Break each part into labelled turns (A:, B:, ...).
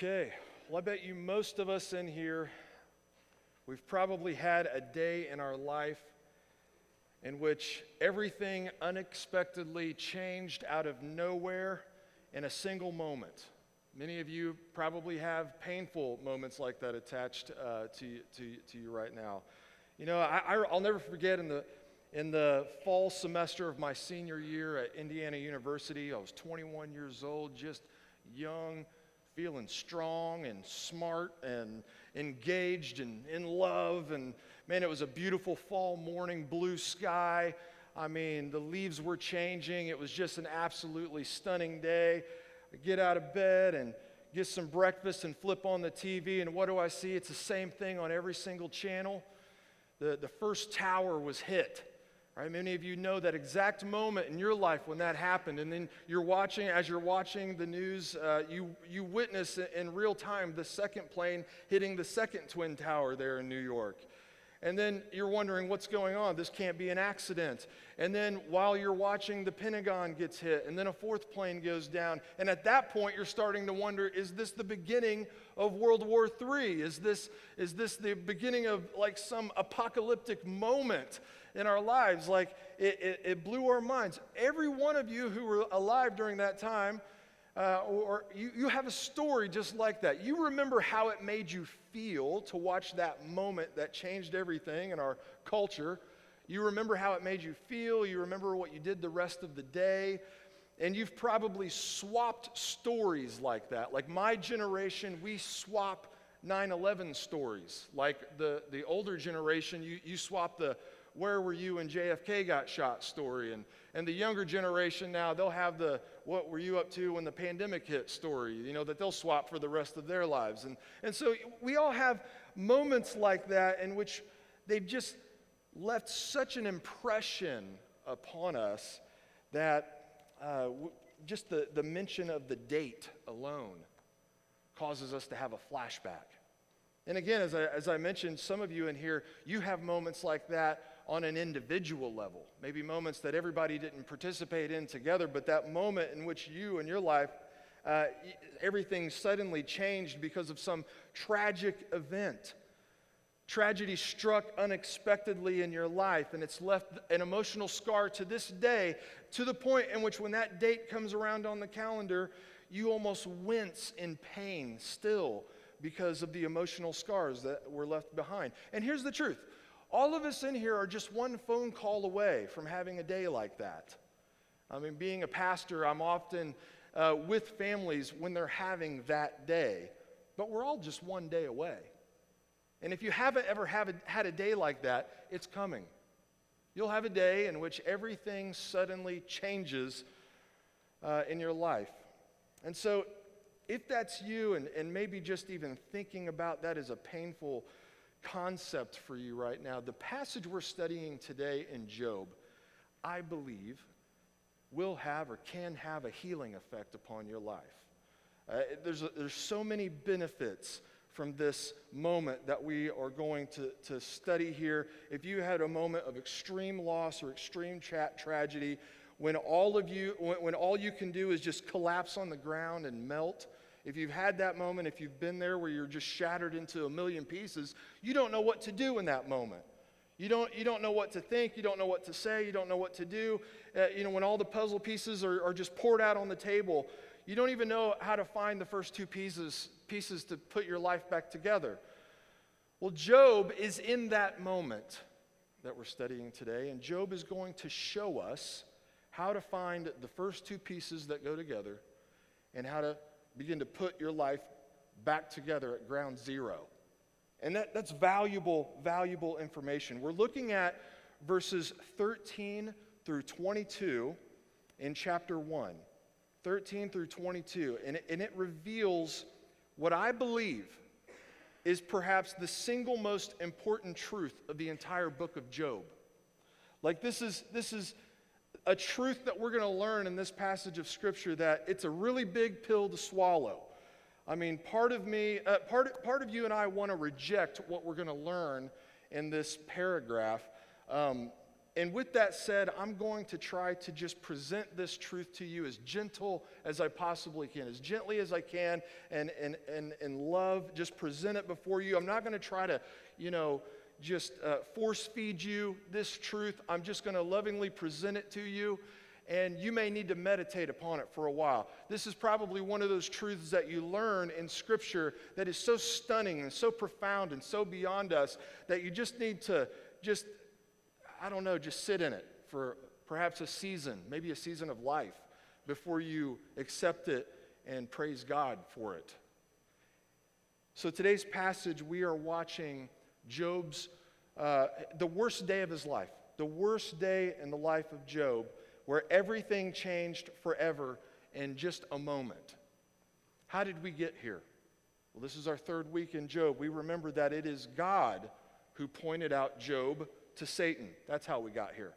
A: Okay, well, I bet you most of us in here, we've probably had a day in our life in which everything unexpectedly changed out of nowhere in a single moment. Many of you probably have painful moments like that attached uh, to, to, to you right now. You know, I, will never forget in the, in the fall semester of my senior year at Indiana University, I was 21 years old, just young, feeling strong and smart and engaged and in love. And man, it was a beautiful fall morning, blue sky. I mean, the leaves were changing. It was just an absolutely stunning day. I get out of bed and get some breakfast and flip on the TV, and what do I see? It's the same thing on every single channel. The, the first tower was hit. Right? Many of you know that exact moment in your life when that happened, and then you're watching, as you're watching the news, uh, you, you witness in real time the second plane hitting the second Twin Tower there in New York. And then you're wondering what's going on. This can't be an accident. And then while you're watching, the Pentagon gets hit, and then a fourth plane goes down. And at that point, you're starting to wonder is this the beginning of World War III? Is this, is this the beginning of like some apocalyptic moment in our lives? Like it, it, it blew our minds. Every one of you who were alive during that time uh, or you, you have a story just like that. You remember how it made you feel to watch that moment that changed everything in our culture. You remember how it made you feel. You remember what you did the rest of the day. And you've probably swapped stories like that. Like my generation, we swap 9 11 stories. Like the, the older generation, you, you swap the where were you when JFK got shot story. And, and the younger generation now, they'll have the what were you up to when the pandemic hit story, you know, that they'll swap for the rest of their lives. And, and so we all have moments like that in which they've just left such an impression upon us that uh, just the, the mention of the date alone causes us to have a flashback. And again, as I, as I mentioned, some of you in here, you have moments like that on an individual level. Maybe moments that everybody didn't participate in together, but that moment in which you and your life, uh, everything suddenly changed because of some tragic event. Tragedy struck unexpectedly in your life, and it's left an emotional scar to this day, to the point in which when that date comes around on the calendar, you almost wince in pain still because of the emotional scars that were left behind. And here's the truth all of us in here are just one phone call away from having a day like that. I mean, being a pastor, I'm often uh, with families when they're having that day, but we're all just one day away. And if you haven't ever have a, had a day like that, it's coming. You'll have a day in which everything suddenly changes uh, in your life. And so, if that's you, and, and maybe just even thinking about that is a painful concept for you right now. The passage we're studying today in Job, I believe, will have or can have a healing effect upon your life. Uh, there's, a, there's so many benefits from this moment that we are going to, to study here. If you had a moment of extreme loss or extreme tra- tragedy, when all of you, when, when all you can do is just collapse on the ground and melt, if you've had that moment, if you've been there where you're just shattered into a million pieces, you don't know what to do in that moment. You don't, you don't know what to think. You don't know what to say. You don't know what to do. Uh, you know, when all the puzzle pieces are, are just poured out on the table, you don't even know how to find the first two pieces, pieces to put your life back together. Well, Job is in that moment that we're studying today, and Job is going to show us how to find the first two pieces that go together and how to begin to put your life back together at ground zero. And that, that's valuable, valuable information. We're looking at verses 13 through 22 in chapter 1. 13 through 22. And it, and it reveals what I believe is perhaps the single most important truth of the entire book of Job. Like, this is, this is a truth that we're going to learn in this passage of Scripture that it's a really big pill to swallow. I mean, part of me, uh, part, part of you and I want to reject what we're going to learn in this paragraph. Um, and with that said, I'm going to try to just present this truth to you as gentle as I possibly can, as gently as I can, and, and, and, and love, just present it before you. I'm not going to try to, you know, just uh, force feed you this truth. I'm just going to lovingly present it to you and you may need to meditate upon it for a while. This is probably one of those truths that you learn in Scripture that is so stunning and so profound and so beyond us that you just need to just, I don't know, just sit in it for perhaps a season, maybe a season of life, before you accept it and praise God for it. So today's passage, we are watching Job's, uh, the worst day of his life, the worst day in the life of Job where everything changed forever in just a moment. How did we get here? Well, this is our third week in Job. We remember that it is God who pointed out Job to Satan. That's how we got here.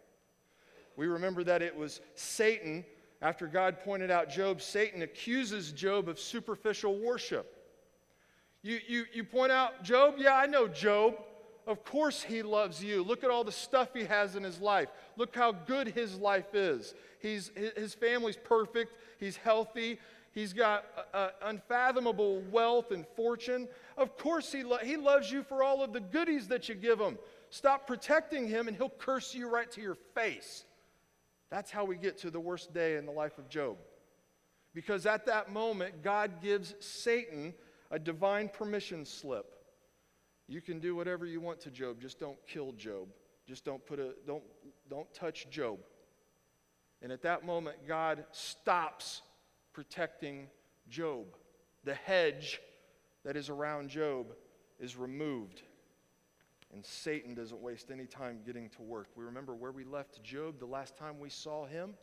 A: We remember that it was Satan, after God pointed out Job, Satan accuses Job of superficial worship. You, you, you point out Job? Yeah, I know Job. Of course, he loves you. Look at all the stuff he has in his life. Look how good his life is. He's, his family's perfect, he's healthy, he's got uh, unfathomable wealth and fortune. Of course, he, lo- he loves you for all of the goodies that you give him. Stop protecting him, and he'll curse you right to your face. That's how we get to the worst day in the life of Job. Because at that moment, God gives Satan a divine permission slip. You can do whatever you want to Job, just don't kill Job. Just don't put a don't don't touch Job. And at that moment God stops protecting Job. The hedge that is around Job is removed. And Satan doesn't waste any time getting to work. We remember where we left Job the last time we saw him.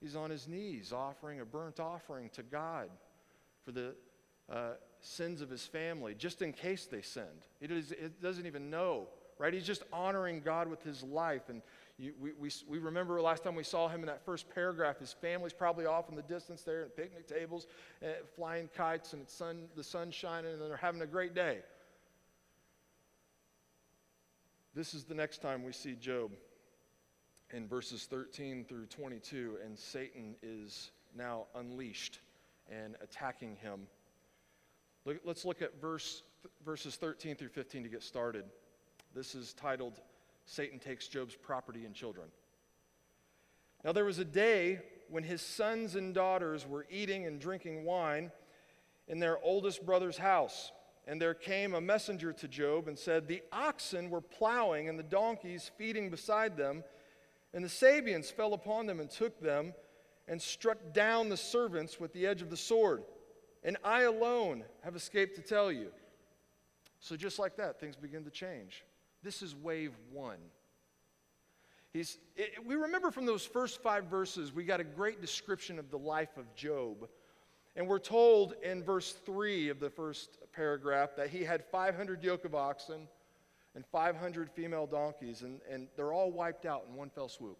A: He's on his knees offering a burnt offering to God for the uh, sins of his family, just in case they sinned. He, does, doesn't even know, right? He's just honoring God with his life. And you, we, we, we remember last time we saw him in that first paragraph, his family's probably off in the distance there at picnic tables, uh, flying kites, and sun, the sun's shining, and they're having a great day. This is the next time we see Job in verses 13 through 22, and Satan is now unleashed and attacking him Look, let's look at verse, verses 13 through 15 to get started. This is titled Satan Takes Job's Property and Children. Now, there was a day when his sons and daughters were eating and drinking wine in their oldest brother's house. And there came a messenger to Job and said, The oxen were plowing and the donkeys feeding beside them, and the Sabeans fell upon them and took them and struck down the servants with the edge of the sword and I alone have escaped to tell you. So, just like that, things begin to change. This is wave one. He's, it, we remember from those first five verses, we got a great description of the life of Job. And we're told in verse 3 of the first paragraph that he had 500 yoke of oxen and 500 female donkeys, and, and they're all wiped out in one fell swoop.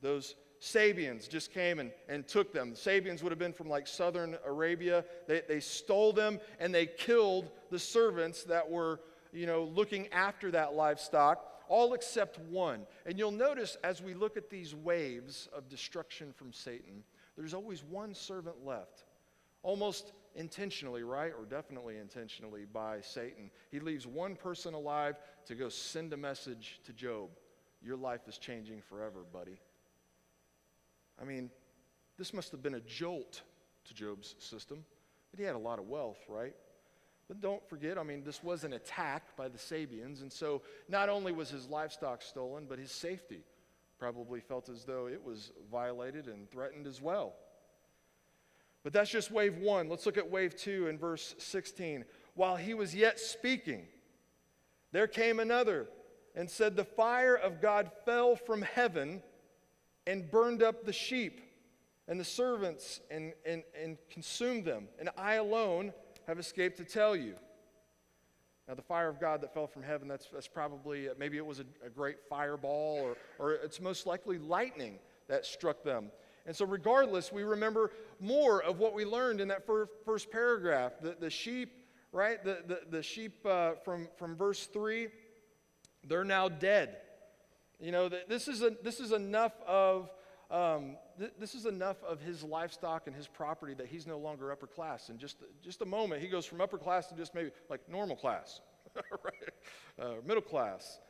A: Those Sabeans just came and, and took them. The Sabeans would have been from like southern Arabia. They, they stole them and they killed the servants that were, you know, looking after that livestock, all except one. And you'll notice as we look at these waves of destruction from Satan, there's always one servant left. Almost intentionally, right? Or definitely intentionally by Satan. He leaves one person alive to go send a message to Job. Your life is changing forever, buddy. I mean, this must have been a jolt to Job's system. But he had a lot of wealth, right? But don't forget, I mean, this was an attack by the Sabeans. and so not only was his livestock stolen, but his safety probably felt as though it was violated and threatened as well. But that's just wave one. Let's look at wave two in verse 16. While he was yet speaking, there came another and said, The fire of God fell from heaven and burned up the sheep and the servants and, and, and consumed them. And I alone have escaped to tell you. Now, the fire of God that fell from heaven, that's, that's probably, maybe it was a, a great fireball, or, or it's most likely lightning that struck them. And so, regardless, we remember more of what we learned in that fir- first paragraph. The, the sheep, right? The, the, the sheep uh, from, from verse 3, they're now dead. You know, this is, a, this is enough of. Um, th- this is enough of his livestock and his property that he's no longer upper class. In just, just a moment, he goes from upper class to just maybe like normal class, right? Uh, middle class.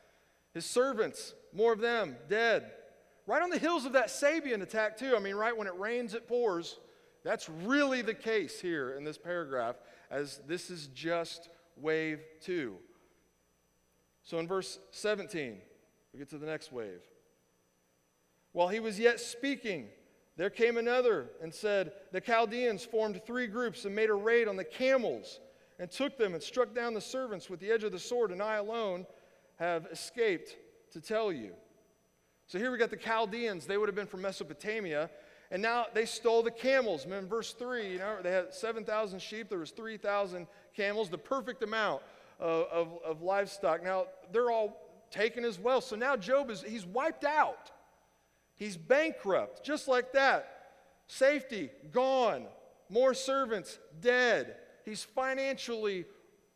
A: His servants, more of them, dead. Right on the heels of that Sabean attack, too. I mean, right when it rains, it pours. That's really the case here in this paragraph, as this is just wave two. So in verse 17, we get to the next wave. While he was yet speaking, there came another and said, The Chaldeans formed three groups and made a raid on the camels and took them and struck down the servants with the edge of the sword, and I alone have escaped to tell you. So here we got the Chaldeans. They would have been from Mesopotamia. And now they stole the camels. In verse 3, you know, they had 7,000 sheep. There was 3,000 camels, the perfect amount of, of, of livestock. Now, they're all taken as well. So now Job is, he's wiped out. He's bankrupt, just like that. Safety, gone. More servants, dead. He's financially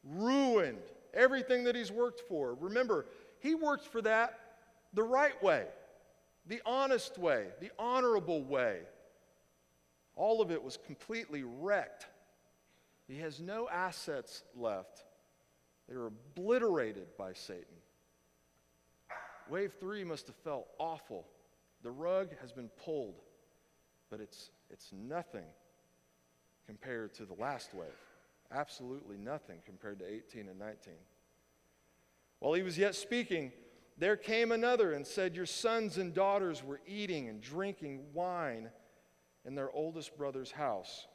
A: ruined. Everything that he's worked for. Remember, he worked for that the right way, the honest way, the honorable way. All of it was completely wrecked. He has no assets left. They were obliterated by Satan. Wave three must have felt awful. The rug has been pulled, but it's, it's nothing compared to the last wave. Absolutely nothing compared to 18 and 19. While he was yet speaking, there came another and said, Your sons and daughters were eating and drinking wine in their oldest brother's house.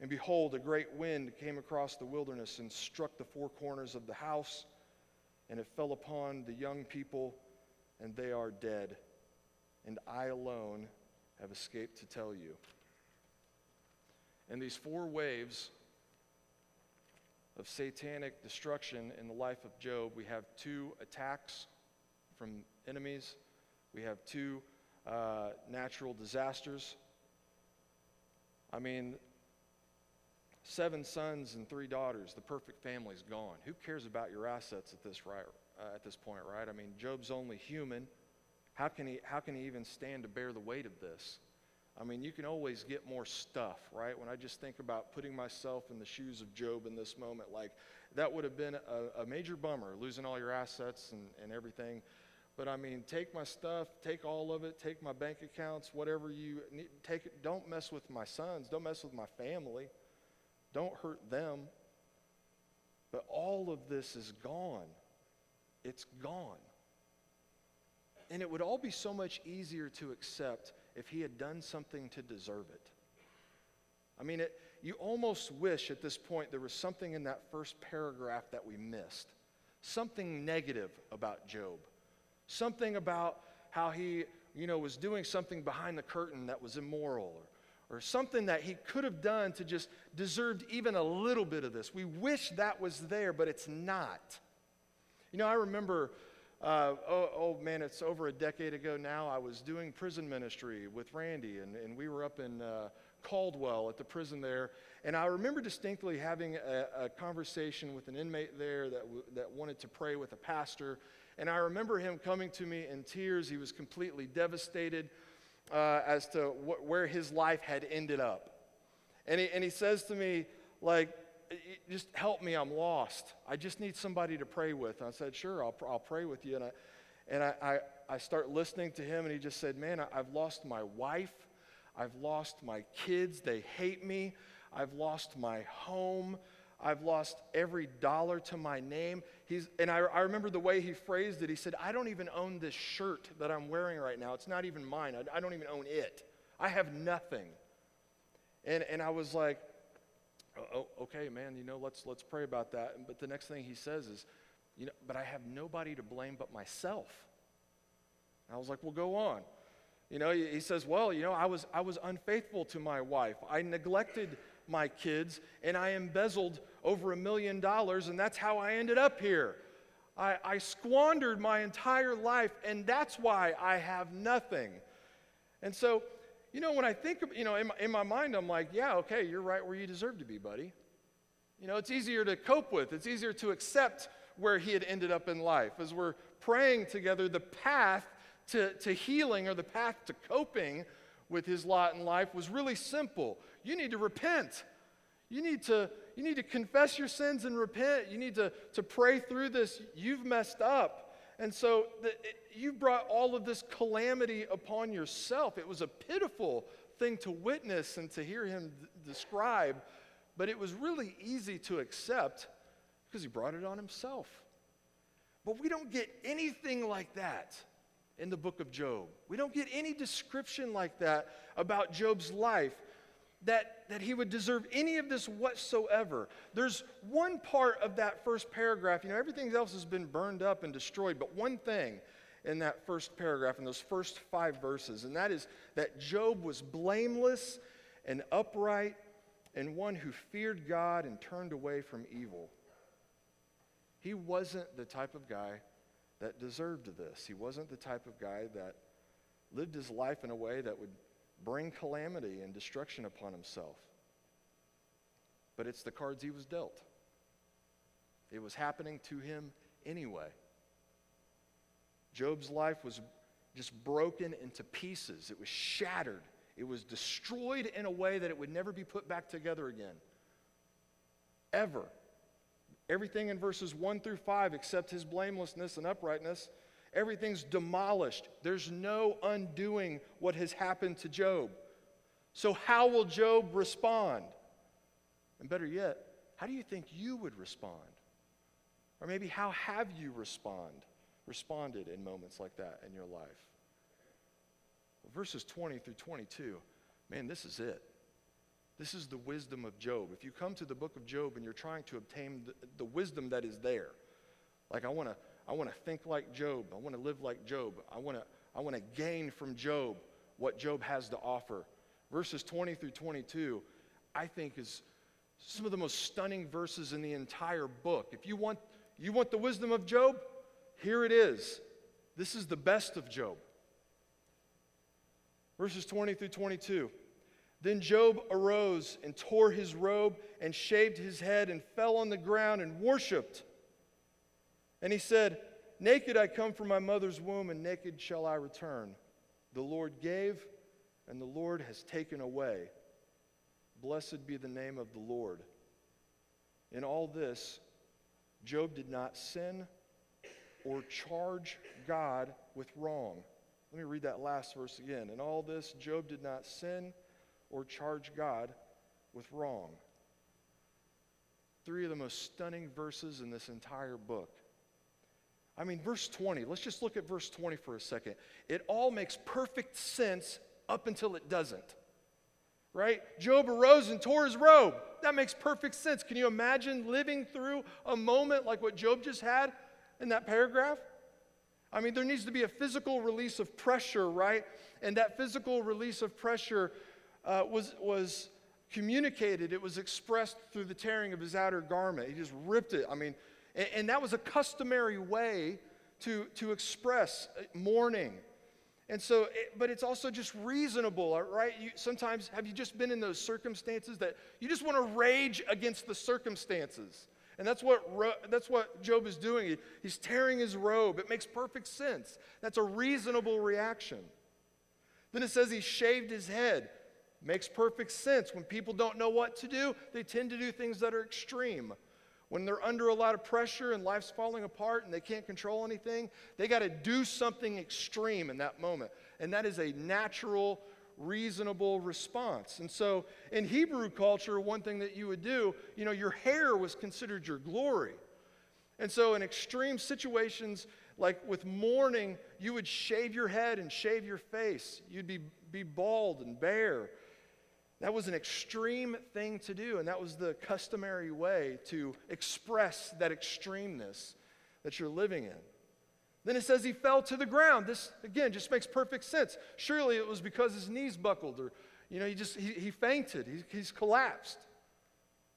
A: And behold, a great wind came across the wilderness and struck the four corners of the house, and it fell upon the young people, and they are dead. And I alone have escaped to tell you. And these four waves of satanic destruction in the life of Job, we have two attacks from enemies, we have two uh, natural disasters. I mean, seven sons and three daughters, the perfect family's gone. Who cares about your assets at this, right, uh, at this point, right? I mean, Job's only human. How can, he, how can he even stand to bear the weight of this? I mean, you can always get more stuff, right? When I just think about putting myself in the shoes of Job in this moment, like that would have been a, a major bummer, losing all your assets and, and everything. But I mean, take my stuff, take all of it, take my bank accounts, whatever you need, take it. Don't mess with my sons, don't mess with my family. Don't hurt them. But all of this is gone. It's gone. And it would all be so much easier to accept if he had done something to deserve it. I mean, it, you almost wish at this point there was something in that first paragraph that we missed. Something negative about Job. Something about how he, you know, was doing something behind the curtain that was immoral or or something that he could have done to just deserved even a little bit of this. We wish that was there, but it's not. You know, I remember, uh, oh, oh, man, it's over a decade ago now. I was doing prison ministry with Randy, and, and we were up in uh, Caldwell at the prison there. And I remember distinctly having a, a conversation with an inmate there that, w- that wanted to pray with a pastor. And I remember him coming to me in tears. He was completely devastated uh, as to wh- where his life had ended up. And he, and he says to me, like, just help me, I'm lost. I just need somebody to pray with. And I said, sure, I'll, I'll pray with you. And, I, and I, I, I start listening to him, and he just said, man, I, I've lost my wife. I've lost my kids. They hate me. I've lost my home. I've lost every dollar to my name. He's, and I, I, remember the way he phrased it. He said, I don't even own this shirt that I'm wearing right now. It's not even mine. I, I don't even own it. I have nothing. And, and I was like, oh, oh, okay, man, you know, let's, let's pray about that. But the next thing he says is, you know, but I have nobody to blame but myself. And I was like, well, go on. You know, he, he says, well, you know, I was, I was unfaithful to my wife. I neglected my kids, and I embezzled over a million dollars, and that's how I ended up here. I, I squandered my entire life, and that's why I have nothing. And so, you know, when I think of, you know, in my, in my mind, I'm like, yeah, okay, you're right where you deserve to be, buddy. You know, it's easier to cope with, it's easier to accept where he had ended up in life as we're praying together, the path to, to healing or the path to coping with his lot in life was really simple. You need to repent. You need to, you need to confess your sins and repent. You need to, to pray through this. You've messed up. And so the, it, you brought all of this calamity upon yourself. It was a pitiful thing to witness and to hear him describe, but it was really easy to accept because he brought it on himself. But we don't get anything like that in the book of Job. We don't get any description like that about Job's life that, that he would deserve any of this whatsoever. There's one part of that first paragraph, you know, everything else has been burned up and destroyed, but one thing in that first paragraph, in those first five verses, and that is that Job was blameless and upright and one who feared God and turned away from evil. He wasn't the type of guy that deserved this. He wasn't the type of guy that lived his life in a way that would bring calamity and destruction upon himself. But it's the cards he was dealt. It was happening to him anyway. Job's life was just broken into pieces, it was shattered, it was destroyed in a way that it would never be put back together again. Ever. Everything in verses 1 through 5, except his blamelessness and uprightness, everything's demolished. There's no undoing what has happened to Job. So, how will Job respond? And better yet, how do you think you would respond? Or maybe how have you respond, responded in moments like that in your life? Well, verses 20 through 22, man, this is it. This is the wisdom of Job. If you come to the book of Job and you're trying to obtain the, the wisdom that is there, like I want to I want to think like Job, I want to live like Job, I want to I want to gain from Job what Job has to offer. Verses 20 through 22, I think is some of the most stunning verses in the entire book. If you want you want the wisdom of Job, here it is. This is the best of Job. Verses 20 through 22. Then Job arose and tore his robe and shaved his head and fell on the ground and worshiped. And he said, Naked I come from my mother's womb, and naked shall I return. The Lord gave, and the Lord has taken away. Blessed be the name of the Lord. In all this, Job did not sin or charge God with wrong. Let me read that last verse again. In all this, Job did not sin or charge God with wrong. Three of the most stunning verses in this entire book. I mean, verse 20, let's just look at verse 20 for a second. It all makes perfect sense up until it doesn't. Right? Job arose and tore his robe. That makes perfect sense. Can you imagine living through a moment like what Job just had in that paragraph? I mean, there needs to be a physical release of pressure, right? And that physical release of pressure uh, was, was communicated, it was expressed through the tearing of his outer garment. He just ripped it. I mean, and, and that was a customary way to, to express uh, mourning. And so, but it's also just reasonable, right? You, sometimes, have you just been in those circumstances that you just want to rage against the circumstances? And that's what, that's what Job is doing. He, he's tearing his robe. It makes perfect sense. That's a reasonable reaction. Then it says he shaved his head. Makes perfect sense. When people don't know what to do, they tend to do things that are extreme. When they're under a lot of pressure and life's falling apart and they can't control anything, they got to do something extreme in that moment. And that is a natural, reasonable response. And so in Hebrew culture, one thing that you would do, you know, your hair was considered your glory. And so in extreme situations, like with mourning, you would shave your head and shave your face. You'd be, be bald and bare. That was an extreme thing to do, and that was the customary way to express that extremeness that you're living in. Then it says he fell to the ground. This, again, just makes perfect sense. Surely it was because his knees buckled, or, you know, he just, he, he fainted, he, he's collapsed.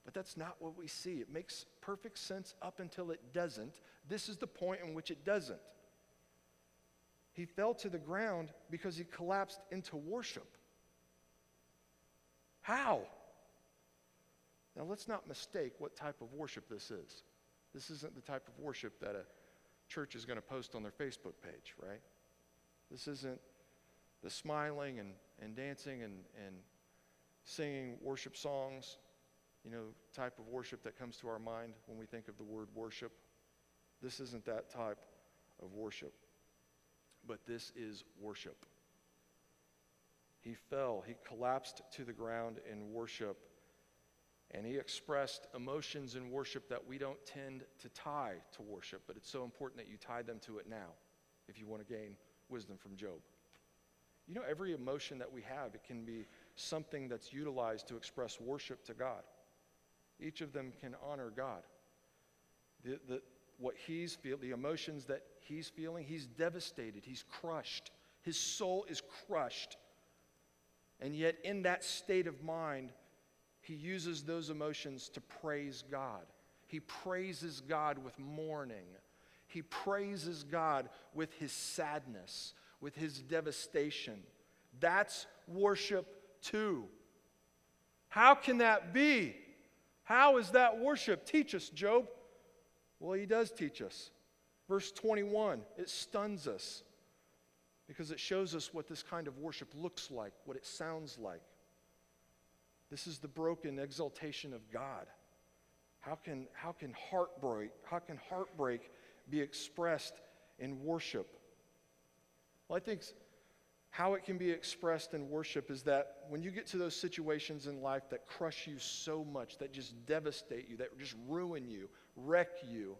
A: But that's not what we see. It makes perfect sense up until it doesn't. This is the point in which it doesn't. He fell to the ground because he collapsed into worship. How? Now, let's not mistake what type of worship this is. This isn't the type of worship that a church is going to post on their Facebook page, right? This isn't the smiling and, and dancing and, and singing worship songs, you know, type of worship that comes to our mind when we think of the word worship. This isn't that type of worship. But this is worship. He fell, he collapsed to the ground in worship, and he expressed emotions in worship that we don't tend to tie to worship, but it's so important that you tie them to it now if you want to gain wisdom from Job. You know, every emotion that we have, it can be something that's utilized to express worship to God. Each of them can honor God. The, the, what he's feeling, the emotions that he's feeling, he's devastated, he's crushed. His soul is crushed. And yet, in that state of mind, he uses those emotions to praise God. He praises God with mourning. He praises God with his sadness, with his devastation. That's worship too. How can that be? How is that worship? Teach us, Job. Well, he does teach us. Verse 21, it stuns us because it shows us what this kind of worship looks like, what it sounds like. This is the broken exaltation of God. How can, how can heartbreak, how can heartbreak be expressed in worship? Well, I think how it can be expressed in worship is that when you get to those situations in life that crush you so much, that just devastate you, that just ruin you, wreck you,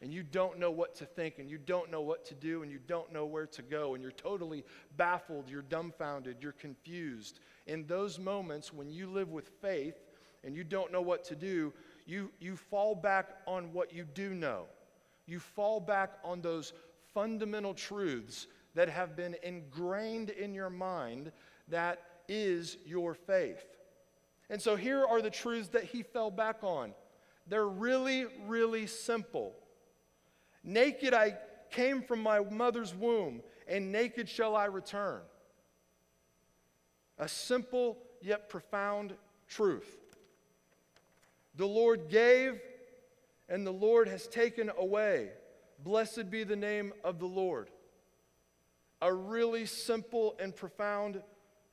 A: and you don't know what to think, and you don't know what to do, and you don't know where to go, and you're totally baffled, you're dumbfounded, you're confused. In those moments when you live with faith and you don't know what to do, you, you fall back on what you do know. You fall back on those fundamental truths that have been ingrained in your mind that is your faith. And so here are the truths that he fell back on. They're really, really simple. Naked I came from my mother's womb, and naked shall I return. A simple yet profound truth. The Lord gave, and the Lord has taken away. Blessed be the name of the Lord. A really simple and profound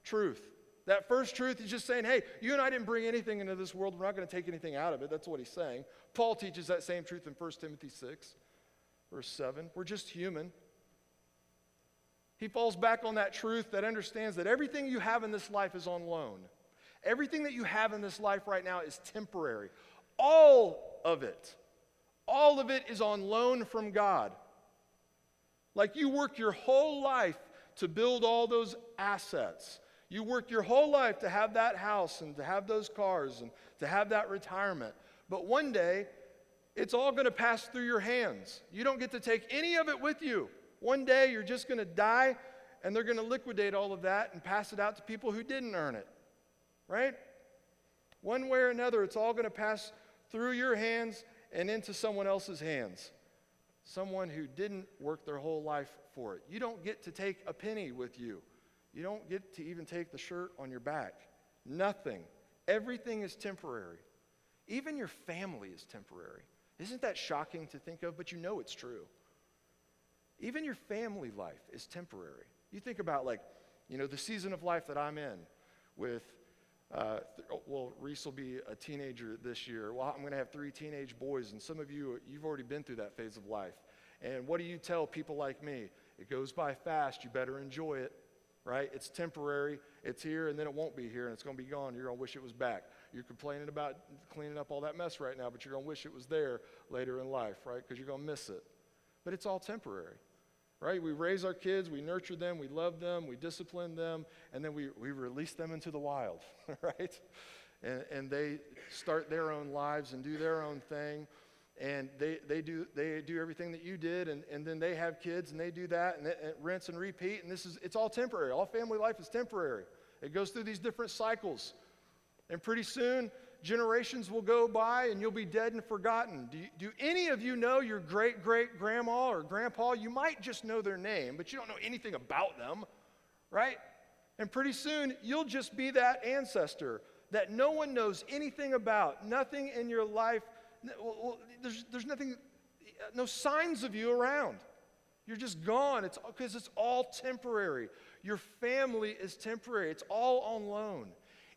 A: truth. That first truth is just saying, hey, you and I didn't bring anything into this world. We're not going to take anything out of it. That's what he's saying. Paul teaches that same truth in 1 Timothy 6, verse 7. We're just human. He falls back on that truth that understands that everything you have in this life is on loan. Everything that you have in this life right now is temporary. All of it, all of it is on loan from God. Like you work your whole life to build all those assets you work your whole life to have that house and to have those cars and to have that retirement. But one day, it's all going to pass through your hands. You don't get to take any of it with you. One day, you're just going to die, and they're going to liquidate all of that and pass it out to people who didn't earn it. Right? One way or another, it's all going to pass through your hands and into someone else's hands. Someone who didn't work their whole life for it. You don't get to take a penny with you. You don't get to even take the shirt on your back. Nothing. Everything is temporary. Even your family is temporary. Isn't that shocking to think of? But you know it's true. Even your family life is temporary. You think about, like, you know, the season of life that I'm in with, uh, th- oh, well, Reese will be a teenager this year. Well, I'm going to have three teenage boys, and some of you, you've already been through that phase of life. And what do you tell people like me? It goes by fast. You better enjoy it right? It's temporary, it's here, and then it won't be here, and it's going to be gone. You're going to wish it was back. You're complaining about cleaning up all that mess right now, but you're going to wish it was there later in life, right? Because you're going to miss it. But it's all temporary, right? We raise our kids, we nurture them, we love them, we discipline them, and then we, we release them into the wild, right? And, and they start their own lives and do their own thing and they, they, do, they do everything that you did and, and then they have kids and they do that and, it, and rinse and repeat and this is it's all temporary all family life is temporary it goes through these different cycles and pretty soon generations will go by and you'll be dead and forgotten do, you, do any of you know your great great grandma or grandpa you might just know their name but you don't know anything about them right and pretty soon you'll just be that ancestor that no one knows anything about nothing in your life well, there's, there's nothing, no signs of you around. You're just gone. It's because it's all temporary. Your family is temporary. It's all on loan.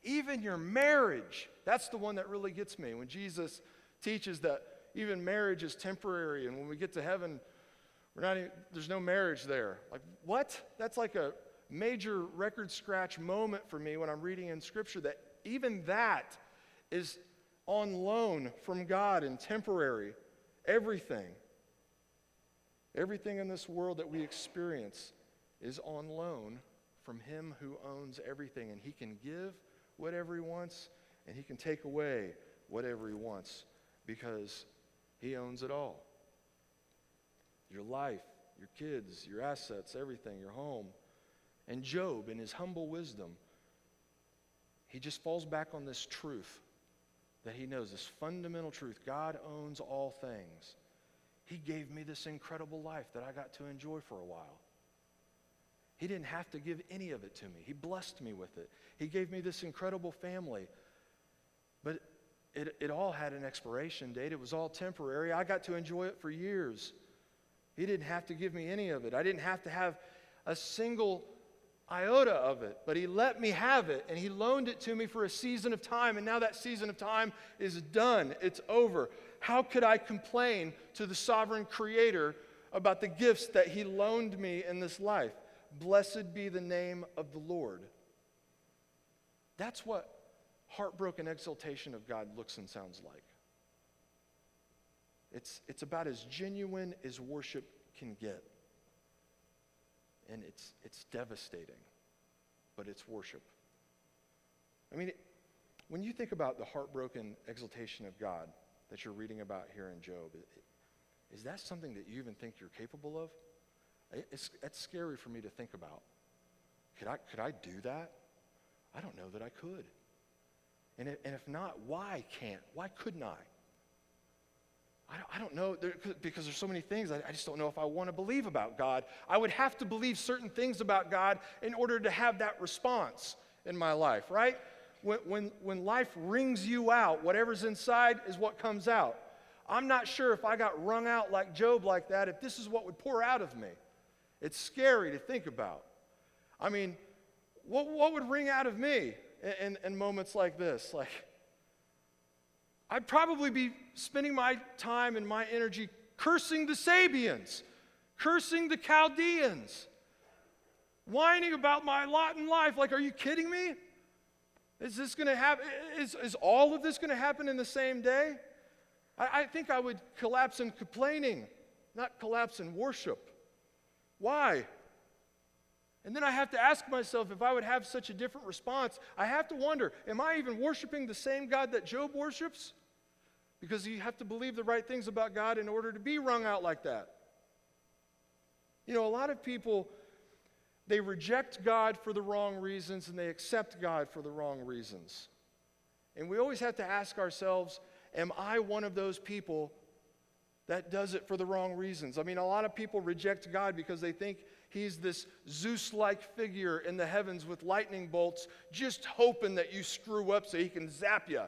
A: Even your marriage, that's the one that really gets me. When Jesus teaches that even marriage is temporary, and when we get to heaven, we're not even, there's no marriage there. Like, what? That's like a major record scratch moment for me when I'm reading in Scripture that even that is on loan from God and temporary. Everything. Everything in this world that we experience is on loan from Him who owns everything, and He can give whatever He wants, and He can take away whatever He wants because He owns it all. Your life, your kids, your assets, everything, your home. And Job, in his humble wisdom, he just falls back on this truth that he knows, this fundamental truth God owns all things. He gave me this incredible life that I got to enjoy for a while. He didn't have to give any of it to me. He blessed me with it. He gave me this incredible family. But it, it all had an expiration date. It was all temporary. I got to enjoy it for years. He didn't have to give me any of it. I didn't have to have a single iota of it, but He let me have it and He loaned it to me for a season of time, and now that season of time is done. It's over. How could I complain to the sovereign Creator about the gifts that He loaned me in this life? Blessed be the name of the Lord. That's what heartbroken exaltation of God looks and sounds like. It's, it's about as genuine as worship can get. And it's, it's devastating, but it's worship. I mean, it, when you think about the heartbroken exaltation of God that you're reading about here in Job, it, is that something that you even think you're capable of? It's, it's scary for me to think about. Could I, could I do that? I don't know that I could. And if, and if not, why can't? Why couldn't I? I don't, I don't know, there, because there's so many things I, I just don't know if I want to believe about God. I would have to believe certain things about God in order to have that response in my life, right? When, when, when life wrings you out, whatever's inside is what comes out. I'm not sure if I got wrung out like Job like that, if this is what would pour out of me. It's scary to think about. I mean, what, what would ring out of me in, in, in moments like this? Like, I'd probably be spending my time and my energy cursing the Sabeans, cursing the Chaldeans, whining about my lot in life. Like, are you kidding me? Is this going to happen? Is, is all of this going to happen in the same day? I, I think I would collapse in complaining, not collapse in worship. Why? And then I have to ask myself if I would have such a different response, I have to wonder am I even worshiping the same God that Job worships? Because you have to believe the right things about God in order to be wrung out like that. You know, a lot of people, they reject God for the wrong reasons and they accept God for the wrong reasons. And we always have to ask ourselves, am I one of those people that does it for the wrong reasons? I mean, a lot of people reject God because they think he's this Zeus like figure in the heavens with lightning bolts, just hoping that you screw up so he can zap you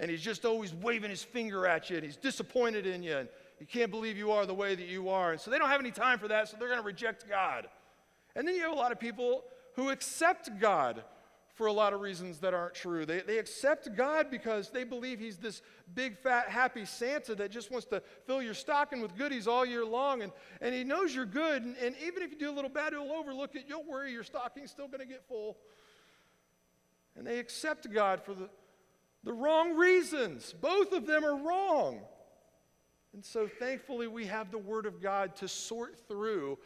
A: and he's just always waving his finger at you and he's disappointed in you and he can't believe you are the way that you are. And so they don't have any time for that, so they're going to reject God. And then you have a lot of people who accept God for a lot of reasons that aren't true. They, they accept God because they believe He's this big, fat, happy Santa that just wants to fill your stocking with goodies all year long. And, and He knows you're good. And, and even if you do a little bad, He'll overlook it. You'll worry, your stocking's still going to get full. And they accept God for the, the wrong reasons. Both of them are wrong. And so thankfully, we have the Word of God to sort through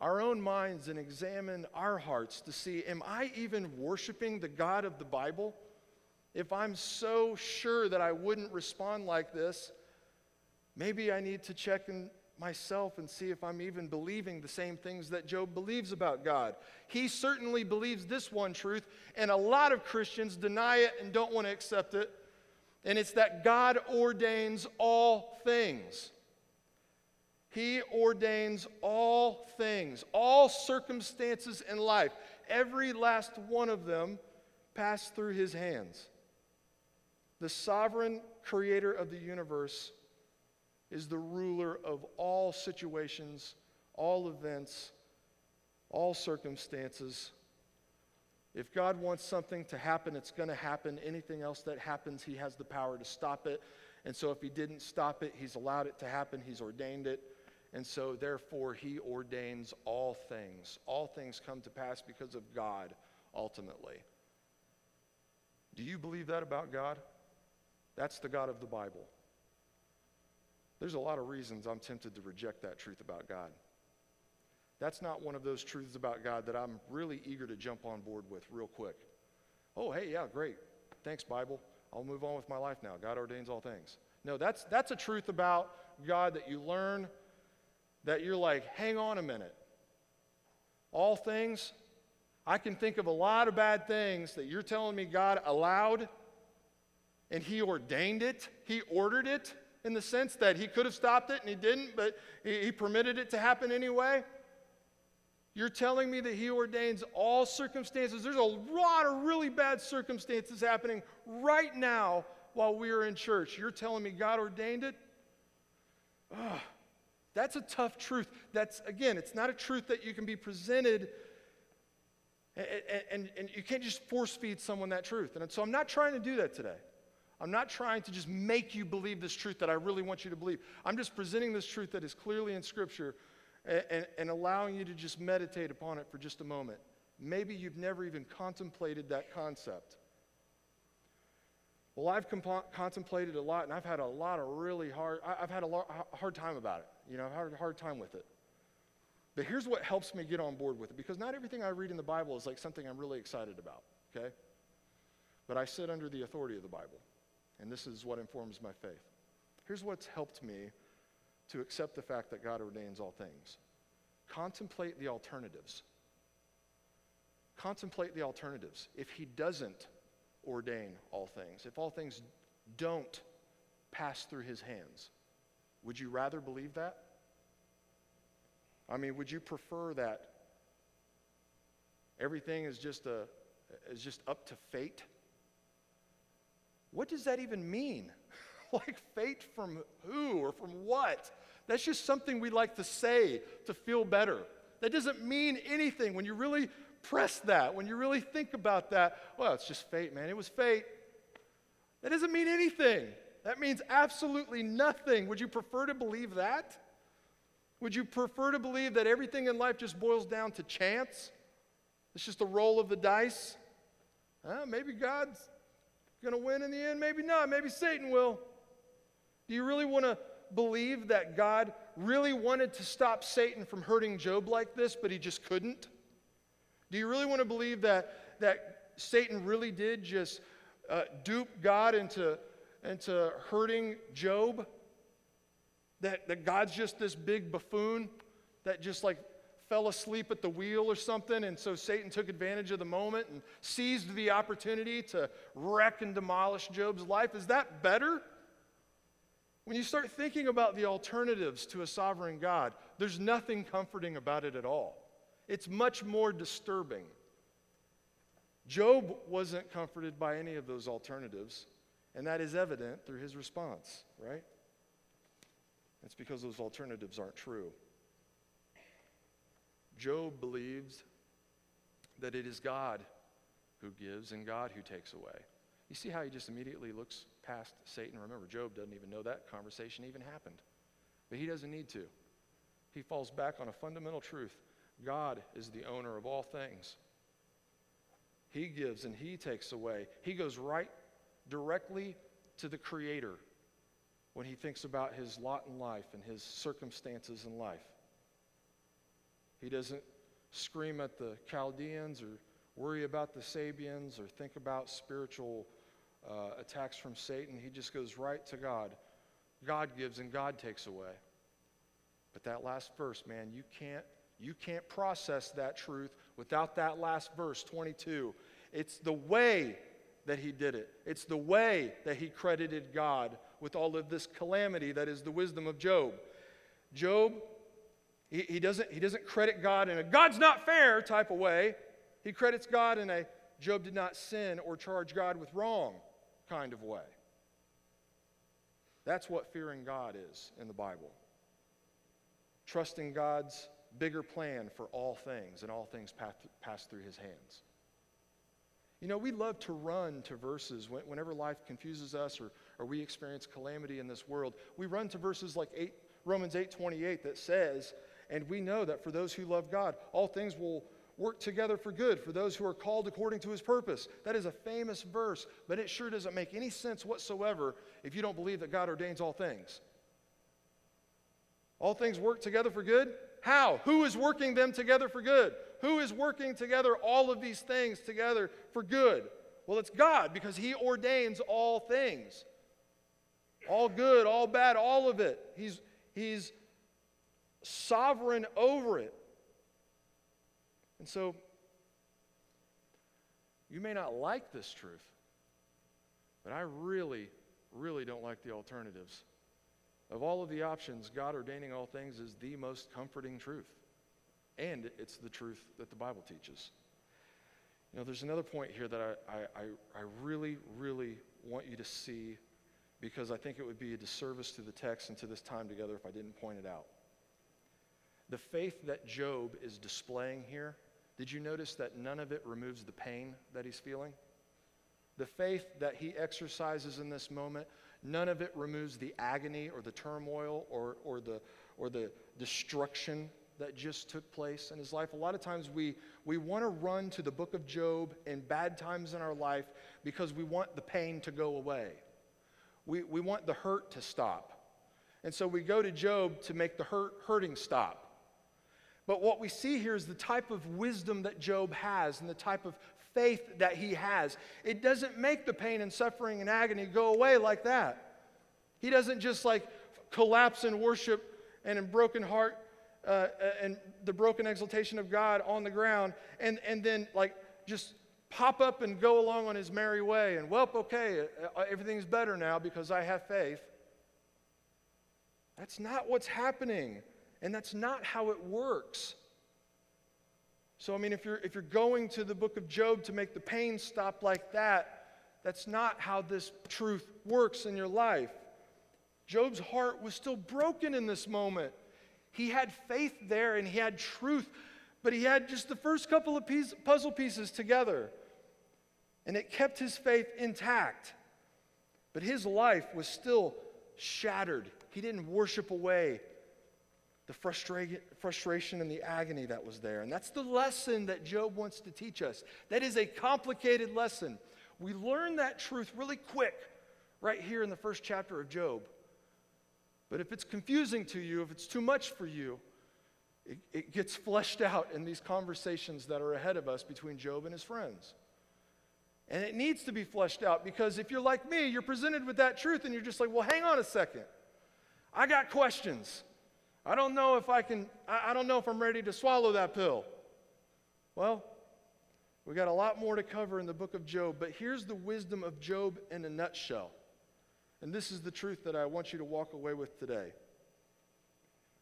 A: our own minds and examine our hearts to see am I even worshiping the God of the Bible? If I'm so sure that I wouldn't respond like this, maybe I need to check in myself and see if I'm even believing the same things that Job believes about God. He certainly believes this one truth, and a lot of Christians deny it and don't want to accept it. And it's that God ordains all things. He ordains all things, all circumstances in life. Every last one of them pass through his hands. The sovereign creator of the universe is the ruler of all situations, all events, all circumstances. If God wants something to happen, it's going to happen. Anything else that happens, He has the power to stop it. And so, if He didn't stop it, He's allowed it to happen, He's ordained it. And so, therefore, He ordains all things. All things come to pass because of God, ultimately. Do you believe that about God? That's the God of the Bible. There's a lot of reasons I'm tempted to reject that truth about God. That's not one of those truths about God that I'm really eager to jump on board with real quick. Oh, hey, yeah, great. Thanks, Bible. I'll move on with my life now. God ordains all things. No, that's, that's a truth about God that you learn that you're like, hang on a minute. All things, I can think of a lot of bad things that you're telling me God allowed and He ordained it, He ordered it in the sense that He could have stopped it and He didn't, but He, he permitted it to happen anyway. You're telling me that He ordains all circumstances. There's a lot of really bad circumstances happening right now while we are in church. You're telling me God ordained it? Ugh, that's a tough truth. That's, again, it's not a truth that you can be presented. And, and, and you can't just force feed someone that truth. And so I'm not trying to do that today. I'm not trying to just make you believe this truth that I really want you to believe. I'm just presenting this truth that is clearly in Scripture and, and, allowing you to just meditate upon it for just a moment. Maybe you've never even contemplated that concept. Well, I've comp- contemplated a lot, and I've had a lot of really hard, I, have had a hard time about it. You know, I've had a hard time with it. But here's what helps me get on board with it, because not everything I read in the Bible is like something I'm really excited about, okay? But I sit under the authority of the Bible, and this is what informs my faith. Here's what's helped me to accept the fact that God ordains all things. Contemplate the alternatives. Contemplate the alternatives. If He doesn't ordain all things, if all things don't pass through His hands, would you rather believe that? I mean, would you prefer that everything is just, a, is just up to fate? What does that even mean? like fate from who or from what? That's just something we like to say to feel better. That doesn't mean anything when you really press that, when you really think about that. Well, it's just fate, man. It was fate. That doesn't mean anything. That means absolutely nothing. Would you prefer to believe that? Would you prefer to believe that everything in life just boils down to chance? It's just a roll of the dice? Uh, maybe God's going to win in the end. Maybe not. Maybe Satan will. Do you really want to believe that God really wanted to stop Satan from hurting Job like this, but he just couldn't? Do you really want to believe that, that Satan really did just uh, dupe God into, into hurting Job? That, that God's just this big buffoon that just like fell asleep at the wheel or something, and so Satan took advantage of the moment and seized the opportunity to wreck and demolish Job's life? Is that better? When you start thinking about the alternatives to a sovereign God, there's nothing comforting about it at all. It's much more disturbing. Job wasn't comforted by any of those alternatives, and that is evident through his response, right? It's because those alternatives aren't true. Job believes that it is God who gives and God who takes away. You see how he just immediately looks past Satan. Remember, Job doesn't even know that conversation even happened. But he doesn't need to. He falls back on a fundamental truth God is the owner of all things. He gives and he takes away. He goes right directly to the Creator when he thinks about his lot in life and his circumstances in life. He doesn't scream at the Chaldeans or worry about the Sabeans or think about spiritual uh, attacks from Satan. He just goes right to God. God gives and God takes away. But that last verse, man, you can't you can't process that truth without that last verse 22. It's the way that he did it. It's the way that he credited God with all of this calamity that is the wisdom of Job. Job, he, he, doesn't, he doesn't credit God in a God's not fair type of way. He credits God in a Job did not sin or charge God with wrong kind of way. That's what fearing God is in the Bible. Trusting God's bigger plan for all things, and all things pass, pass through his hands. You know, we love to run to verses whenever life confuses us or, or we experience calamity in this world. We run to verses like 8, Romans 8 28 that says, and we know that for those who love God, all things will work together for good for those who are called according to his purpose. That is a famous verse, but it sure doesn't make any sense whatsoever if you don't believe that God ordains all things. All things work together for good? How? Who is working them together for good? Who is working together all of these things together for good? Well, it's God because He ordains all things. All good, all bad, all of it. He's, he's sovereign over it. And so, you may not like this truth, but I really, really don't like the alternatives. Of all of the options, God ordaining all things is the most comforting truth. And it's the truth that the Bible teaches. You know, there's another point here that I, I, I really, really want you to see because I think it would be a disservice to the text and to this time together if I didn't point it out. The faith that Job is displaying here did you notice that none of it removes the pain that he's feeling? The faith that he exercises in this moment, none of it removes the agony or the turmoil or, or, the, or the destruction that just took place in his life. A lot of times we, we want to run to the book of Job in bad times in our life because we want the pain to go away. We, we want the hurt to stop. And so we go to Job to make the hurt, hurting stop. But what we see here is the type of wisdom that Job has and the type of faith that he has. It doesn't make the pain and suffering and agony go away like that. He doesn't just like collapse in worship and in broken heart uh, uh and the broken exaltation of God on the ground and, and then like just pop up and go along on his merry way and, well, okay, uh, uh, everything's better now because I have faith. That's not what's happening. And that's not how it works. So, I mean, if you're, if you're going to the book of Job to make the pain stop like that, that's not how this truth works in your life. Job's heart was still broken in this moment. He had faith there and he had truth, but he had just the first couple of piece, puzzle pieces together. And it kept his faith intact. But his life was still shattered. He didn't worship away the frustra- frustration and the agony that was there. And that's the lesson that Job wants to teach us. That is a complicated lesson. We learn that truth really quick right here in the first chapter of Job. But if it's confusing to you, if it's too much for you, it, it gets fleshed out in these conversations that are ahead of us between Job and his friends. And it needs to be fleshed out because if you're like me, you're presented with that truth and you're just like, well, hang on a second. I got questions. I don't know if I can, I, don't know if I'm ready to swallow that pill. Well, we got a lot more to cover in the book of Job, but here's the wisdom of Job in a nutshell. And this is the truth that I want you to walk away with today.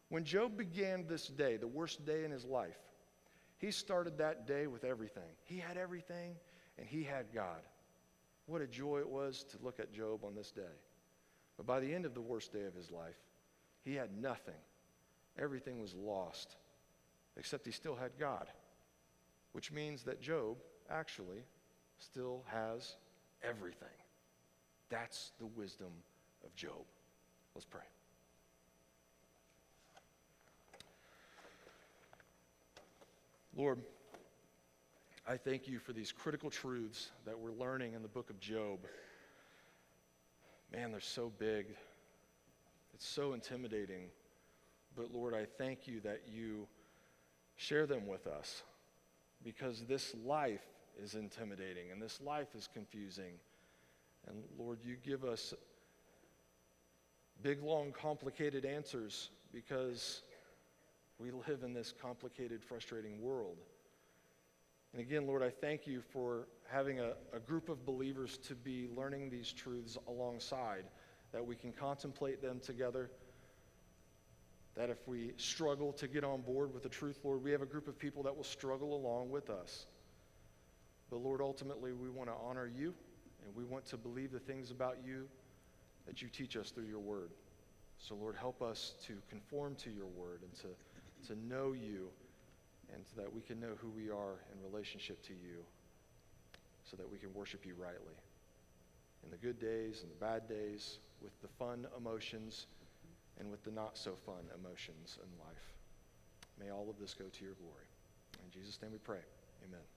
A: When Job began this day, the worst day in his life, he started that day with everything. He had everything, and he had God. What a joy it was to look at Job on this day. But by the end of the worst day of his life, he had nothing everything was lost, except he still had God, which means that Job actually still has everything. That's the wisdom of Job. Let's pray. Lord, I thank you for these critical truths that we're learning in the book of Job. Man, they're so big. It's so intimidating. But Lord, I thank you that you share them with us because this life is intimidating and this life is confusing. And Lord, you give us big, long, complicated answers because we live in this complicated, frustrating world. And again, Lord, I thank you for having a, a group of believers to be learning these truths alongside, that we can contemplate them together that if we struggle to get on board with the truth, Lord, we have a group of people that will struggle along with us. But Lord, ultimately, we want to honor you and we want to believe the things about you that you teach us through your word. So, Lord, help us to conform to your word and to, to know you and so that we can know who we are in relationship to you so that we can worship you rightly. In the good days and the bad days, with the fun emotions and with the not so fun emotions in life. May all of this go to your glory. In Jesus' name we pray. Amen.